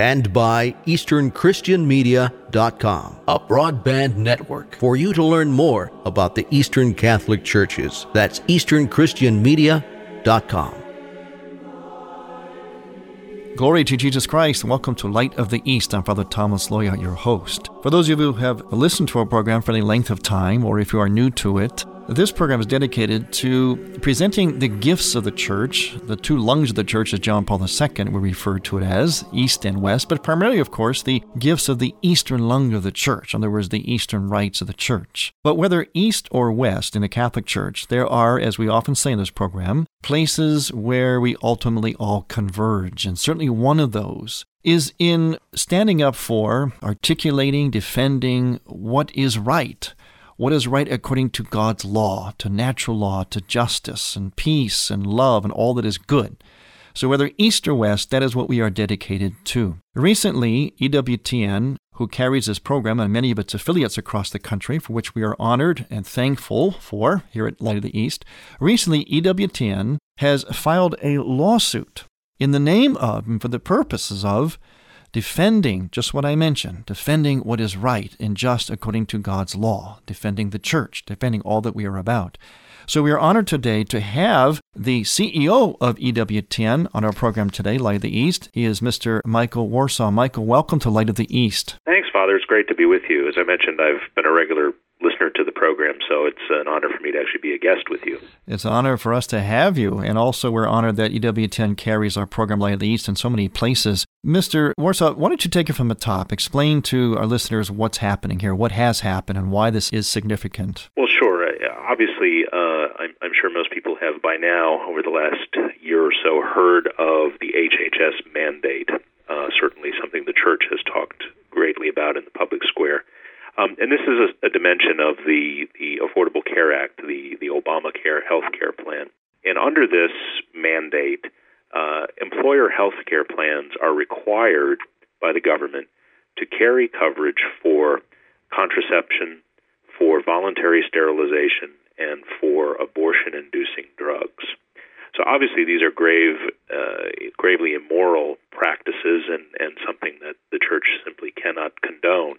and by EasternChristianMedia.com, a broadband network for you to learn more about the Eastern Catholic Churches. That's EasternChristianMedia.com. Glory to Jesus Christ, and welcome to Light of the East. I'm Father Thomas Loya, your host. For those of you who have listened to our program for any length of time, or if you are new to it, this program is dedicated to presenting the gifts of the church, the two lungs of the church, as John Paul II would refer to it as, East and West, but primarily, of course, the gifts of the eastern lung of the church, in other words, the eastern rites of the church. But whether East or West in the Catholic Church, there are, as we often say in this program, places where we ultimately all converge. And certainly one of those is in standing up for, articulating, defending what is right what is right according to God's law, to natural law, to justice and peace and love and all that is good. So, whether East or West, that is what we are dedicated to. Recently, EWTN, who carries this program and many of its affiliates across the country, for which we are honored and thankful for here at Light of the East, recently EWTN has filed a lawsuit in the name of and for the purposes of defending just what I mentioned, defending what is right and just according to God's law, defending the church, defending all that we are about. So we are honored today to have the CEO of EWTN on our program today, Light of the East. He is Mr. Michael Warsaw. Michael, welcome to Light of the East. Thanks, Father. It's great to be with you. As I mentioned, I've been a regular listener to the program, so it's an honor for me to actually be a guest with you. It's an honor for us to have you, and also we're honored that EWTN carries our program Light of the East in so many places. Mr. Warsaw, why don't you take it from the top? Explain to our listeners what's happening here, what has happened, and why this is significant. Well, sure. Uh, obviously, uh, I'm, I'm sure most people have by now, over the last year or so, heard of the HHS mandate. Uh, certainly something the church has talked greatly about in the public square. Um, and this is a, a dimension of the, the Affordable Care Act, the, the Obamacare health care plan. And under this mandate, uh, employer health care plans are required by the government to carry coverage for contraception, for voluntary sterilization, and for abortion inducing drugs. So obviously, these are grave, uh, gravely immoral practices, and, and something that the church simply cannot condone.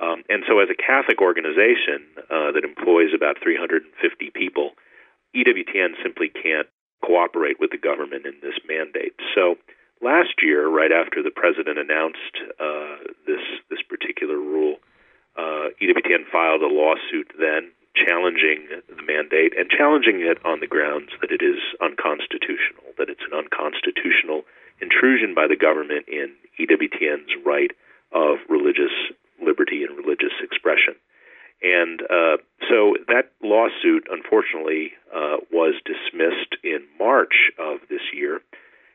Um, and so, as a Catholic organization uh, that employs about 350 people, EWTN simply can't cooperate with the government in this mandate. So, last year, right after the president announced uh, this this particular rule, uh, EWTN filed a lawsuit then challenging the mandate and challenging it on the grounds that it is unconstitutional, that it's an unconstitutional intrusion by the government in EWTN's right of religious liberty and religious expression. And uh, so that lawsuit, unfortunately, uh, was dismissed in March of this year.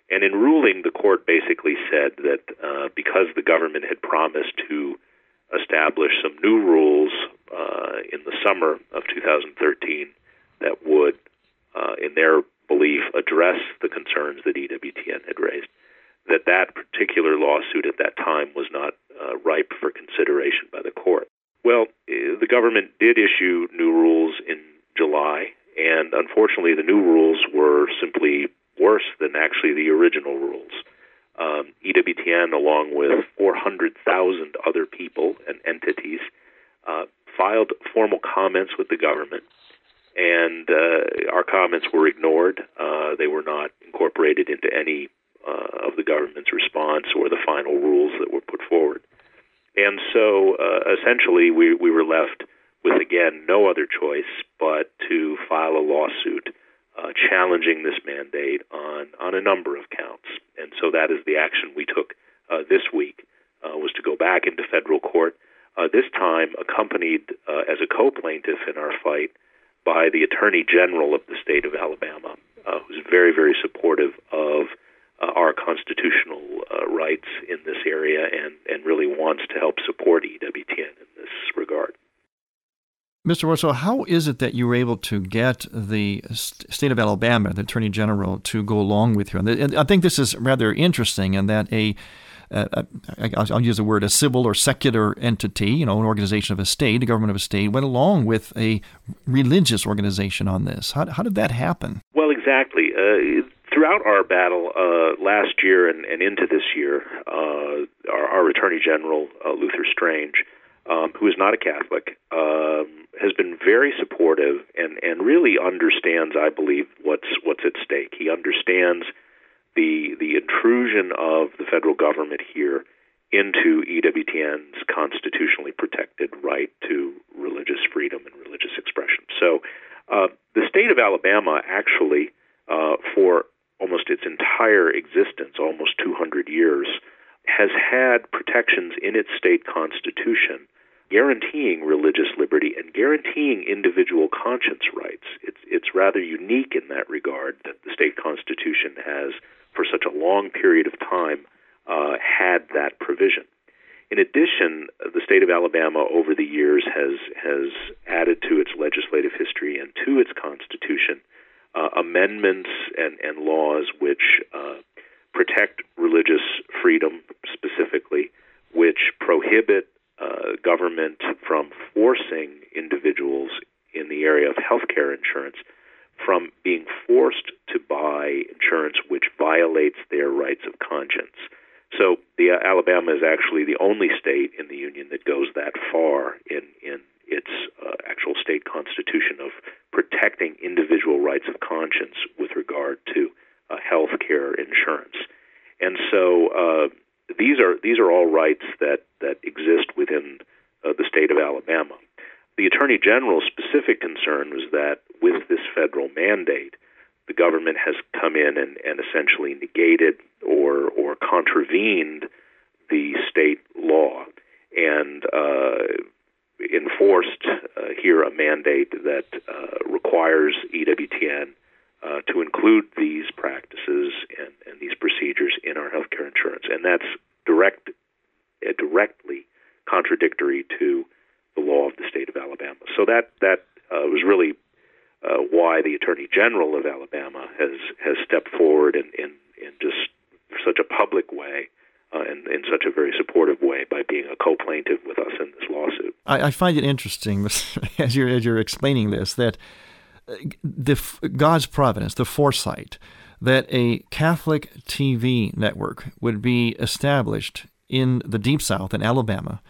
And in ruling, the court basically said that uh, because the government had promised to establish some new rules uh, in the summer of 2013 that would, uh, in their belief, address the concerns that EWTN had raised, that that particular lawsuit at that time was not uh, ripe for consideration by the court. Well, uh, the government did issue new rules in July, and unfortunately, the new rules were simply worse than actually the original rules. Um, EWTN, along with 400,000 other people and entities, uh, filed formal comments with the government, and uh, our comments were ignored. Uh, they were not incorporated into any uh, of the government's response or the final rules that were put forward. And so uh, essentially, we, we were left with, again, no other choice but to file a lawsuit uh, challenging this mandate on, on a number of counts. And so that is the action we took uh, this week, uh, was to go back into federal court, uh, this time accompanied uh, as a co-plaintiff in our fight by the Attorney General of the state of Alabama, who's very, very supportive of uh, our constitutional uh, rights in this area and, and really wants to help support EWTN in this regard. Mr. Russell, how is it that you were able to get the state of Alabama, the Attorney General, to go along with you? And I think this is rather interesting in that a uh, I'll use the word a civil or secular entity, you know, an organization of a state, a government of a state, went along with a religious organization on this. How, how did that happen? Well, exactly. Uh, throughout our battle uh, last year and, and, into this year, uh, our, our, Attorney General, uh, Luther Strange, um, who is not a Catholic, um, has been very supportive and, and really understands, I believe, what's what's at stake. He understands the the intrusion of the federal government here into EWTN's constitutionally protected right to religious freedom and religious expression. So, uh, the state of Alabama actually, uh, for almost its entire existence, almost 200 years, has had protections in its state constitution guaranteeing religious liberty and guaranteeing individual conscience rights. It's it's rather unique in that regard that the state constitution has, for such a long period of time, uh, had that provision. In addition, the state of Alabama over the years has has added to its legislative history and to its constitution uh, amendments and, and laws which uh, protect religious freedom specifically, which prohibit uh, government from forcing individuals area of health care insurance from being forced to buy insurance which violates their rights of conscience. So the uh, Alabama is actually the only state in the union that goes that far in in its uh, actual state constitution of protecting individual rights of conscience with regard to uh, health care insurance. And so uh, these are these are all rights that that exist within uh, the state of Alabama. The Attorney General's concern was that with this federal mandate, the government has come in and, and essentially negated or or contravened the state law and uh, enforced uh, here a mandate that uh, requires EWTN uh, to include these practices and, and, these procedures in our healthcare insurance, and that's direct, uh, directly contradictory to the law of the state of Alabama. So that that uh, was really uh, why the Attorney General of Alabama has has stepped forward in in, in just such a public way uh, in, in such a very supportive way by being a co-plaintiff with us in this lawsuit. I, I find it interesting as you're as you're explaining this that uh, the God's providence, the foresight that a Catholic TV network would be established in the Deep South in Alabama,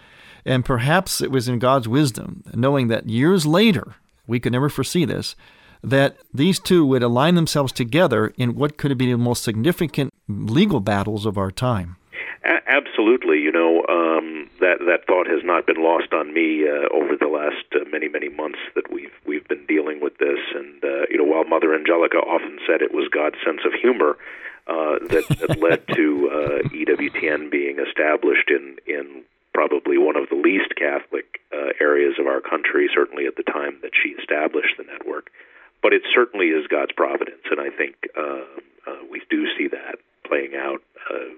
and perhaps it was in God's wisdom, knowing that years later we could never foresee this, that these two would align themselves together in what could have been the most significant legal battles of our time. Absolutely, you know um, that that thought has not been lost on me uh, over the last uh, many many months that we've we've been dealing with this. And uh, you know, while Mother Angelica often said it was God's sense of humor uh, that, that led to uh, EWTN being established in in probably one of the least Catholic uh, areas of our country, certainly at the time that she established the network. But it certainly is God's providence, and I think uh, uh, we do see that playing out uh,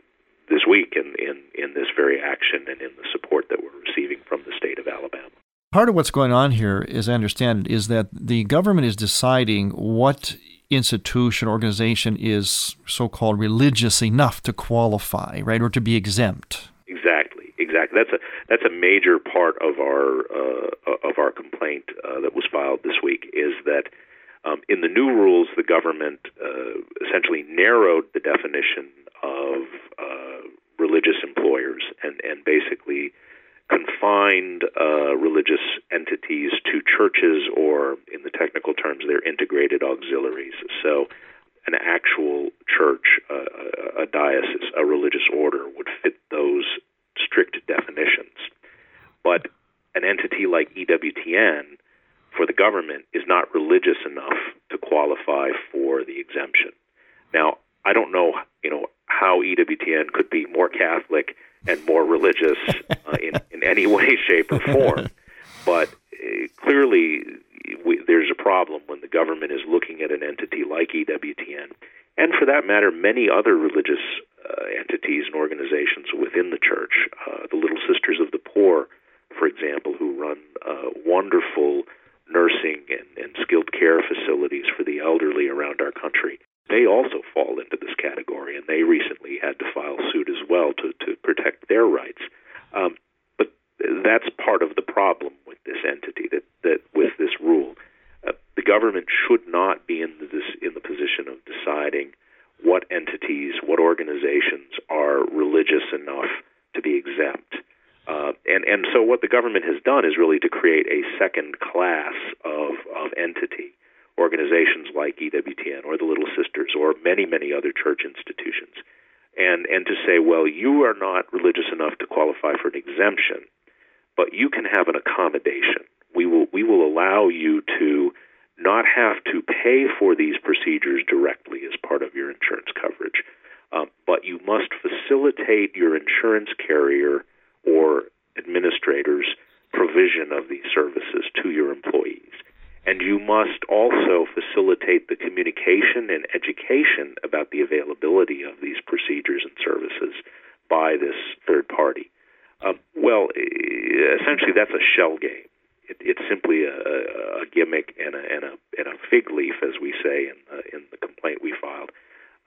this week in, in, in this very action and in the support that we're receiving from the state of Alabama. Part of what's going on here, as I understand it, is that the government is deciding what institution, or organization is so called religious enough to qualify, right, or to be exempt. Exactly, exactly. That's a that's a major part of our uh, of our complaint uh, that was filed this week. Is that um, in the new rules, the government uh, essentially narrowed the definition of uh, religious employers and, and basically confined uh, religious entities to churches or, in the technical terms, they're integrated auxiliaries. So, an actual church, uh, a diocese, a religious order would fit those strict definitions. But an entity like EWTN for the government is not religious enough to qualify for the exemption. Now, I don't know, you know, how EWTN could be more Catholic and more religious uh, in, in any way, shape, or form, but uh, clearly we, there's a problem when the government is looking at an entity like EWTN, and for that matter, many other religious entities and organizations within the church. Uh, the Little Sisters of the Poor, for example, who run uh, wonderful nursing and, and skilled care facilities for the elderly around our country. They also fall into this category, and they recently had to file suit as well to, to protect their rights. Um, but that's part of the problem with this entity, that, that with this rule. Uh, the government should not be in the, this, in the position of deciding what entities, what organizations are religious enough to be exempt. Uh, and and so what the government has done is really to create a second class of of entity, organizations like EWTN or the Little Sisters or many many other church institutions, and and to say, well, you are not religious enough to qualify for an exemption, but you can have an accommodation. We will we will allow you to not have to pay for these procedures directly as part of your insurance coverage, um, but you must facilitate your insurance carrier or administrators' provision of these services to your employees. And you must also facilitate the communication and education about the availability of these procedures and services by this third party. Um, well, essentially, that's a shell game. It, it's simply a, a gimmick and a, and, a, and a fig leaf, as we say in the, in the complaint we filed,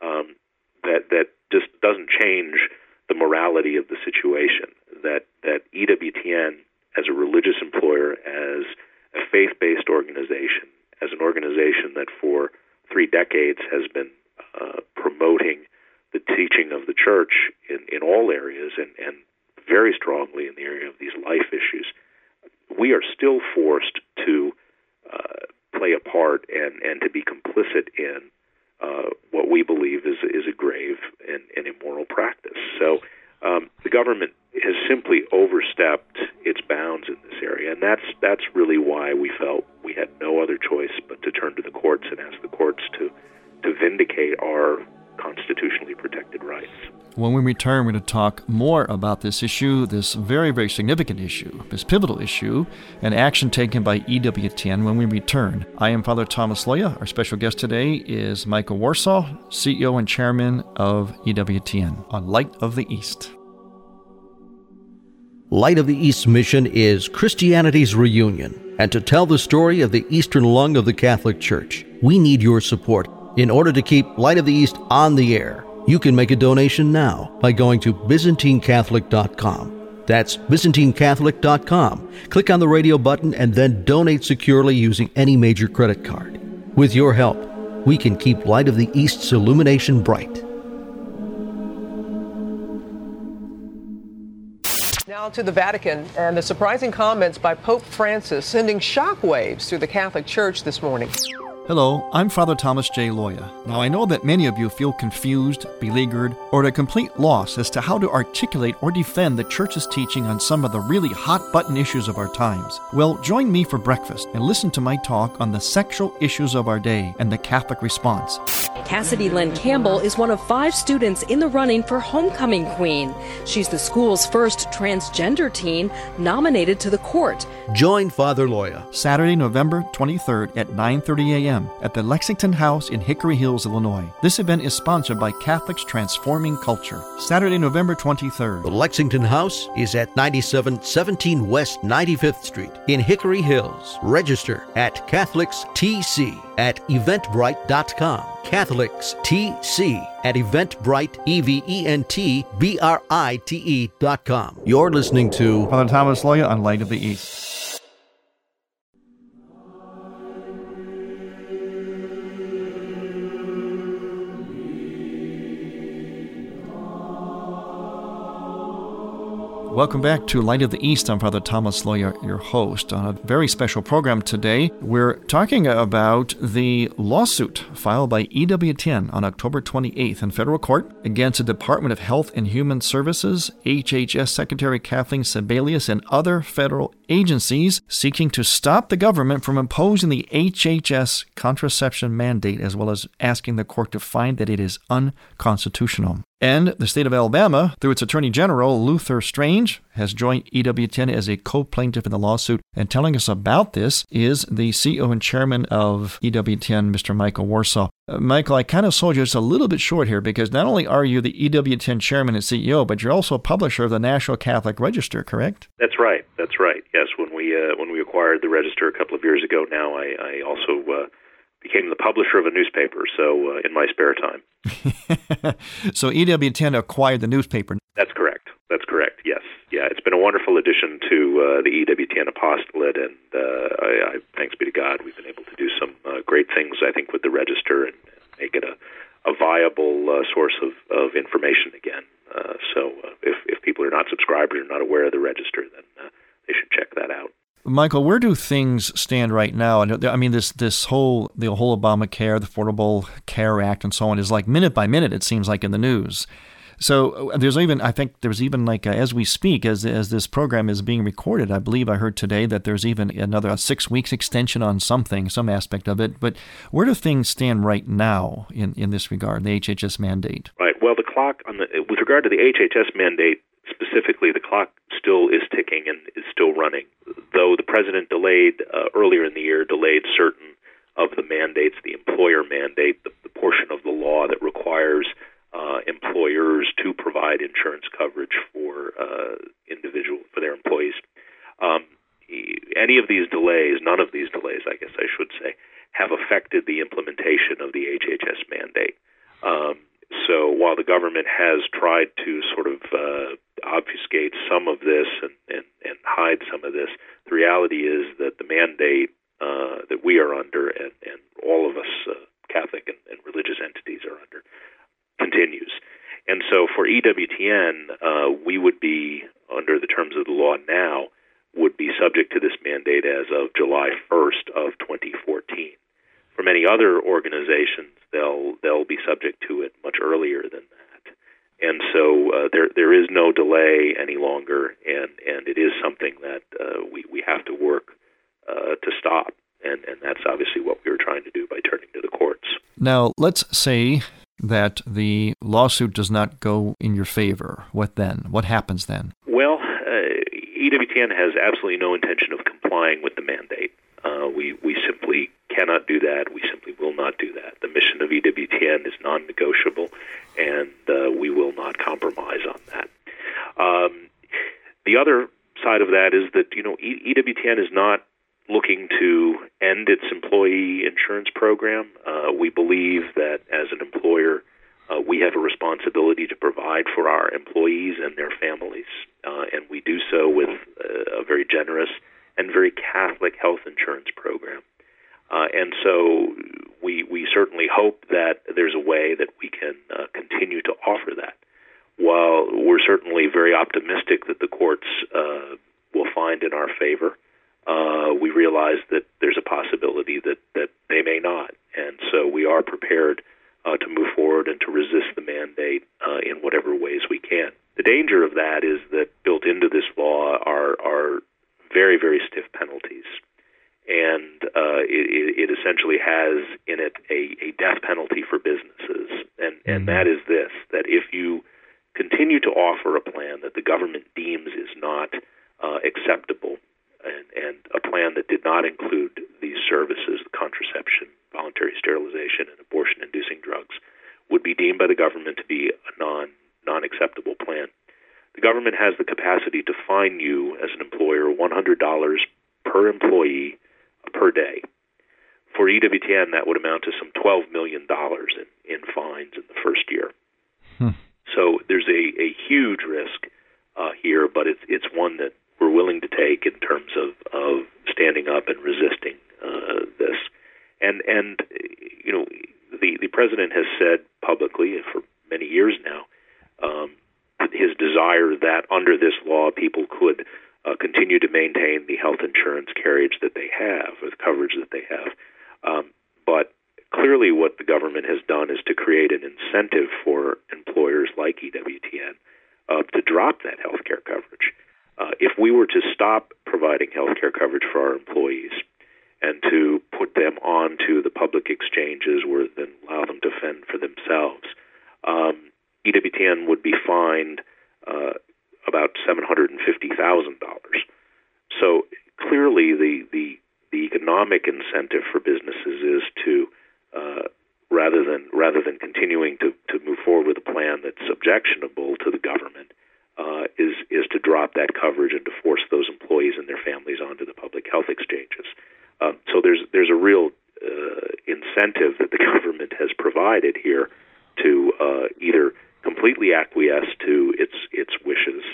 um, that that just doesn't change the morality of the situation. That that EWTN, as a religious employer, as a faith-based organization, as an organization that for three decades has been uh, promoting the teaching of the church in, in all areas and, and very strongly in the area of these life issues, we are still forced to uh, play a part and, and to be complicit in uh, what we believe is is a grave and, and immoral practice. So um, the government has simply overstepped its bounds in this area, and that's that's really why we felt we had no other choice but to turn to the courts and ask the courts to to vindicate our constitutionally protected rights. When we return, we're going to talk more about this issue, this very, very significant issue, this pivotal issue, and action taken by EWTN when we return. I am Father Thomas Loya. Our special guest today is Michael Warsaw, CEO and Chairman of EWTN on Light of the East. Light of the East mission is Christianity's reunion. And to tell the story of the eastern lung of the Catholic Church, we need your support in order to keep Light of the East on the air. You can make a donation now by going to ByzantineCatholic.com. That's ByzantineCatholic.com. Click on the radio button and then donate securely using any major credit card. With your help, we can keep Light of the East's illumination bright. Now to the Vatican and the surprising comments by Pope Francis sending shockwaves through the Catholic Church this morning. Hello, I'm Father Thomas J. Loya. Now, I know that many of you feel confused, beleaguered, or at a complete loss as to how to articulate or defend the Church's teaching on some of the really hot button issues of our times. Well, join me for breakfast and listen to my talk on the sexual issues of our day and the Catholic response. Cassidy Lynn Campbell is one of five students in the running for Homecoming Queen. She's the school's first transgender teen nominated to the court. Join Father Loya. Saturday, November 23rd at 9:30 a.m. at the Lexington House in Hickory Hills, Illinois. This event is sponsored by Catholics Transforming Culture. Saturday, November 23rd. The Lexington House is at 9717 West 95th Street in Hickory Hills. Register at CatholicsTC at eventbrite.com. Catholics TC at Eventbrite, E V E N T B R I T E dot com. You're listening to Father Thomas Loya on Light of the East. Welcome back to Light of the East. I'm Father Thomas Loya, your host. On a very special program today, we're talking about the lawsuit filed by EWTN on October 28th in federal court against the Department of Health and Human Services, HHS Secretary Kathleen Sebelius, and other federal agencies seeking to stop the government from imposing the HHS contraception mandate, as well as asking the court to find that it is unconstitutional. And the state of Alabama, through its Attorney General, Luther Strange, has joined EWTN as a co plaintiff in the lawsuit. And telling us about this is the CEO and chairman of EWTN, Mr. Michael Warsaw. Uh, Michael, I kind of sold you just a little bit short here because not only are you the EWTN chairman and CEO, but you're also a publisher of the National Catholic Register, correct? That's right. That's right. Yes, when we uh, when we acquired the Register a couple of years ago, now I, I also uh, became the publisher of a newspaper. So uh, in my spare time. so EWTN acquired the newspaper. That's correct. That's correct. Yes. Yeah. It's been a wonderful addition to uh, the EWTN apostolate, and uh, I, I, thanks be to God, we've been able to do some uh, great things. I think with the Register and, make it a a viable uh, source of, of information again. Uh, so uh, if, if people are not subscribed or not aware of the register, then they should check that out. Michael, where do things stand right now? I mean, this this whole the whole Obamacare, the Affordable Care Act, and so on is like minute by minute. It seems like in the news. So uh, there's even I think there's even like uh, as we speak, as as this program is being recorded, I believe I heard today that there's even another six weeks extension on something, some aspect of it. But where do things stand right now in in this regard, the HHS mandate? Right. Well, the clock on the with regard to the HHS mandate specifically, the clock still is ticking and is still running. Though the president delayed uh, earlier in the year, delayed certain of the mandates, the employer mandate, the, the portion of the law that requires uh, employers to provide insurance coverage for uh, individual for their employees. Um, any of these delays, none of these delays, I guess I should say, have affected the implementation of the HHS mandate. Um, so while the government has tried to sort of uh, obfuscate some of this and, and, and hide some of this, the reality is that the mandate uh, that we are under and, and all of us uh, Catholic and, and religious entities are under continues. And so for EWTN, uh, we would be, under the terms of the law now, would be subject to this mandate as of July 1st of 2014. For many other organizations, they'll they'll be subject to it much earlier than that. And so uh, there there is no delay any longer, and, and it is something that uh, we we have to work uh, to stop, and and that's obviously what we were trying to do by turning to the courts. Now let's say that the lawsuit does not go in your favor. What then? What happens then? Well, uh, EWTN has absolutely no intention of complying with the mandate. Uh, we we simply cannot do that. We simply will not do that. The mission of EWTN is non-negotiable, and uh, we will not compromise on that. Um, the other side of that is that you know EWTN is not looking to end its employee insurance program. Uh, we believe that as an employer, uh, we have a responsibility to provide for our employees and their families, uh, and we do so with a very generous and very Catholic health insurance program. Uh, and so we we certainly hope that there's a way that we can uh, continue to offer that. While we're certainly very optimistic that the courts uh, will find in our favor, uh, we realize that there's a possibility that that they may not, and so we are prepared uh, to move forward and to resist the mandate uh, in whatever ways we can. The danger of that is that built into this law are are very very stiff penalties and uh, it, it, essentially has in it a, a death penalty for businesses, and and mm-hmm. that is this: that if you continue to offer a plan that the government deems is not uh, acceptable, and, and a plan that did not include these services, contraception, voluntary sterilization, and abortion-inducing drugs, would be deemed by the government to be a non non acceptable plan. The government has the capacity to fine you as an employer $100 per employee per day. For EWTN, that would amount to some $12 million in, in fines in the first year. Hmm. So there's a, a huge risk uh, here, but it's, it's one that we're willing to take in terms of, of standing up and resisting uh, this. And, and you know, the, the president has said publicly for many years now um, his desire that under this law people could uh, continue to maintain the health insurance carriage that they have, the coverage that they have. Um, but clearly, what the government has done is to create an incentive for employers like EWTN uh, to drop that health care coverage. Uh, if we were to stop providing health care coverage for our employees and to put them onto the public exchanges where then allow them to fend for themselves. Um, EWTN would be fined uh, about seven hundred and fifty thousand dollars. So clearly, the, the the economic incentive for businesses is to uh, rather than rather than continuing to, to move forward with a plan that's objectionable to the government, uh, is is to drop that coverage and to force those employees and their families onto the public health exchanges. Um, so there's there's a real uh, incentive that the government has provided here to uh, either completely acquiesce to its its wishes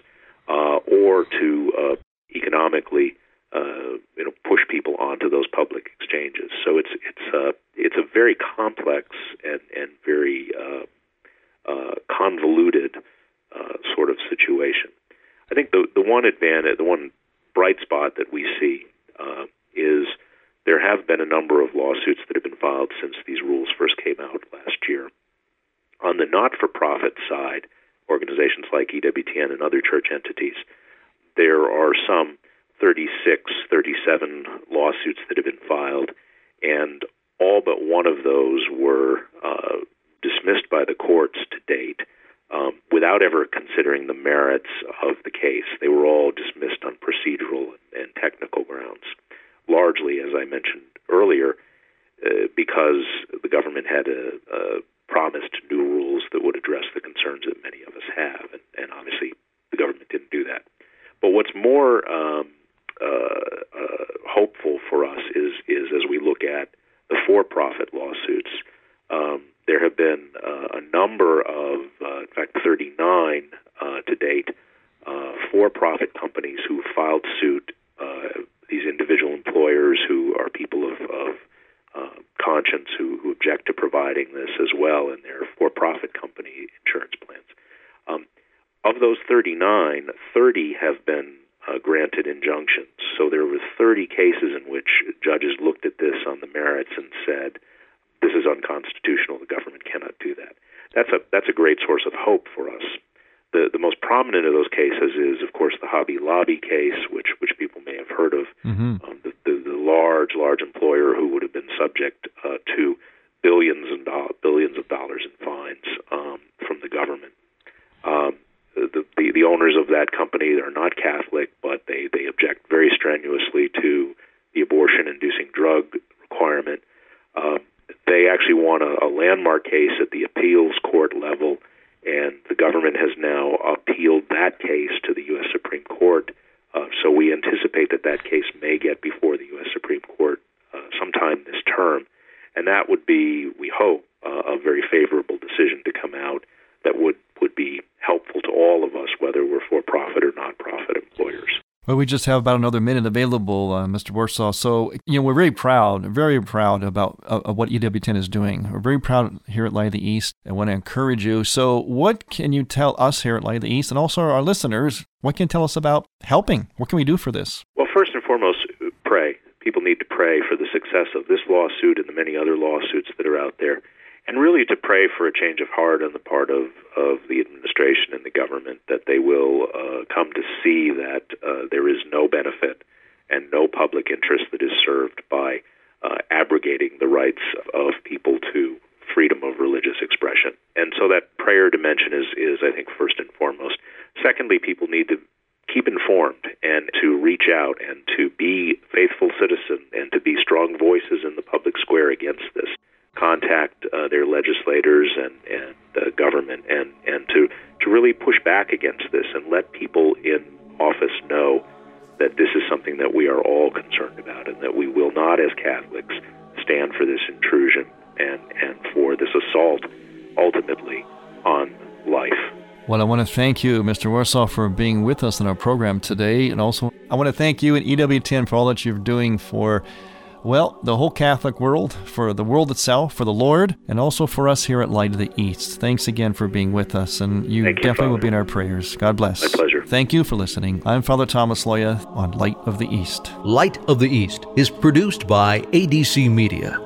uh, or to uh, economically uh, you know push people onto those public exchanges. So it's it's uh, it's a very complex and and very convoluted sort of situation. I think the the one advantage, the one bright spot that we see is there have been a number of lawsuits that have been filed since these rules first came out last year. On the not for profit side, organizations like EWTN and other church entities, there are some 36, 37 lawsuits that have been filed, and all but one of those were uh, dismissed by the courts to date um, without ever considering the merits of the case. They were all dismissed on procedural and technical grounds largely, as I mentioned earlier, uh, because the government had a, a promised new rules that would address the concerns that many of us have, and, and obviously the government didn't do that. But what's more um, hopeful for us is is as we look at the for-profit lawsuits. Um, there have been uh, a number of, uh, in fact, 39 uh, to date, uh, for-profit companies who have filed suit these individual employers who are people of, of uh, conscience who, who object to providing this as well in their for-profit company insurance plans. Um, of those 39, 30 have been uh, granted injunctions. So there were 30 cases in which judges looked at this on the merits and said, "This is unconstitutional. The government cannot do that." That's a that's a great source of hope for us the, the most prominent of those cases is, of course, the Hobby Lobby case, which which people may have heard of. Mm-hmm. Um, the, the, the large, large employer who would have been subject uh, to billions and do- billions of dollars in fines um, from the government. Um, the, owners of that company are not Catholic, but they they object very strenuously to the abortion-inducing drug requirement. Um, they actually won a, a landmark case at the appeals court level and the government has now appealed that case to the U.S. Supreme Court. Uh, so we anticipate that that case may get before the U.S. Supreme Court uh, sometime this term, and that would be, we hope, uh, a very favorable decision to come out that would would be helpful to all of us, whether we're for-profit or not-profit employers. Well, we just have about another minute available, uh, Mr. Warsaw. So, you know, we're very proud, very proud about uh, of what EWTN is doing. We're very proud here at Light of the East. I want to encourage you. So, what can you tell us here at Light of the East and also our listeners? What can you tell us about helping? What can we do for this? Well, first and foremost, pray. People need to pray for the success of this lawsuit and the many other lawsuits that are out there and really to pray for a change of heart on the part of, of the administration and the government that they will uh, come to see that uh, there is no benefit and no public interest that is served by uh, abrogating the rights of people to freedom of religious expression. And so that prayer dimension is, is I think, first and foremost. Secondly, people need to keep informed and to reach out and to be faithful citizens and to be strong voices in the public square against this contact uh, their legislators and and uh, government and and to to really push back against this and let people in office know that this is something that we are all concerned about and that we will not as Catholics stand for this intrusion and and for this assault ultimately on life. Well, I want to thank you, Mr. Warsaw, for being with us in our program today. And also, I want to thank you and EWTN for all that you're doing for well, the whole Catholic world, for the world itself, for the Lord, and also for us here at Light of the East. Thanks again for being with us, and you Thank definitely you, will be in our prayers. God bless. My pleasure. Thank you for listening. I'm Father Thomas Loya on Light of the East. Light of the East is produced by ADC Media.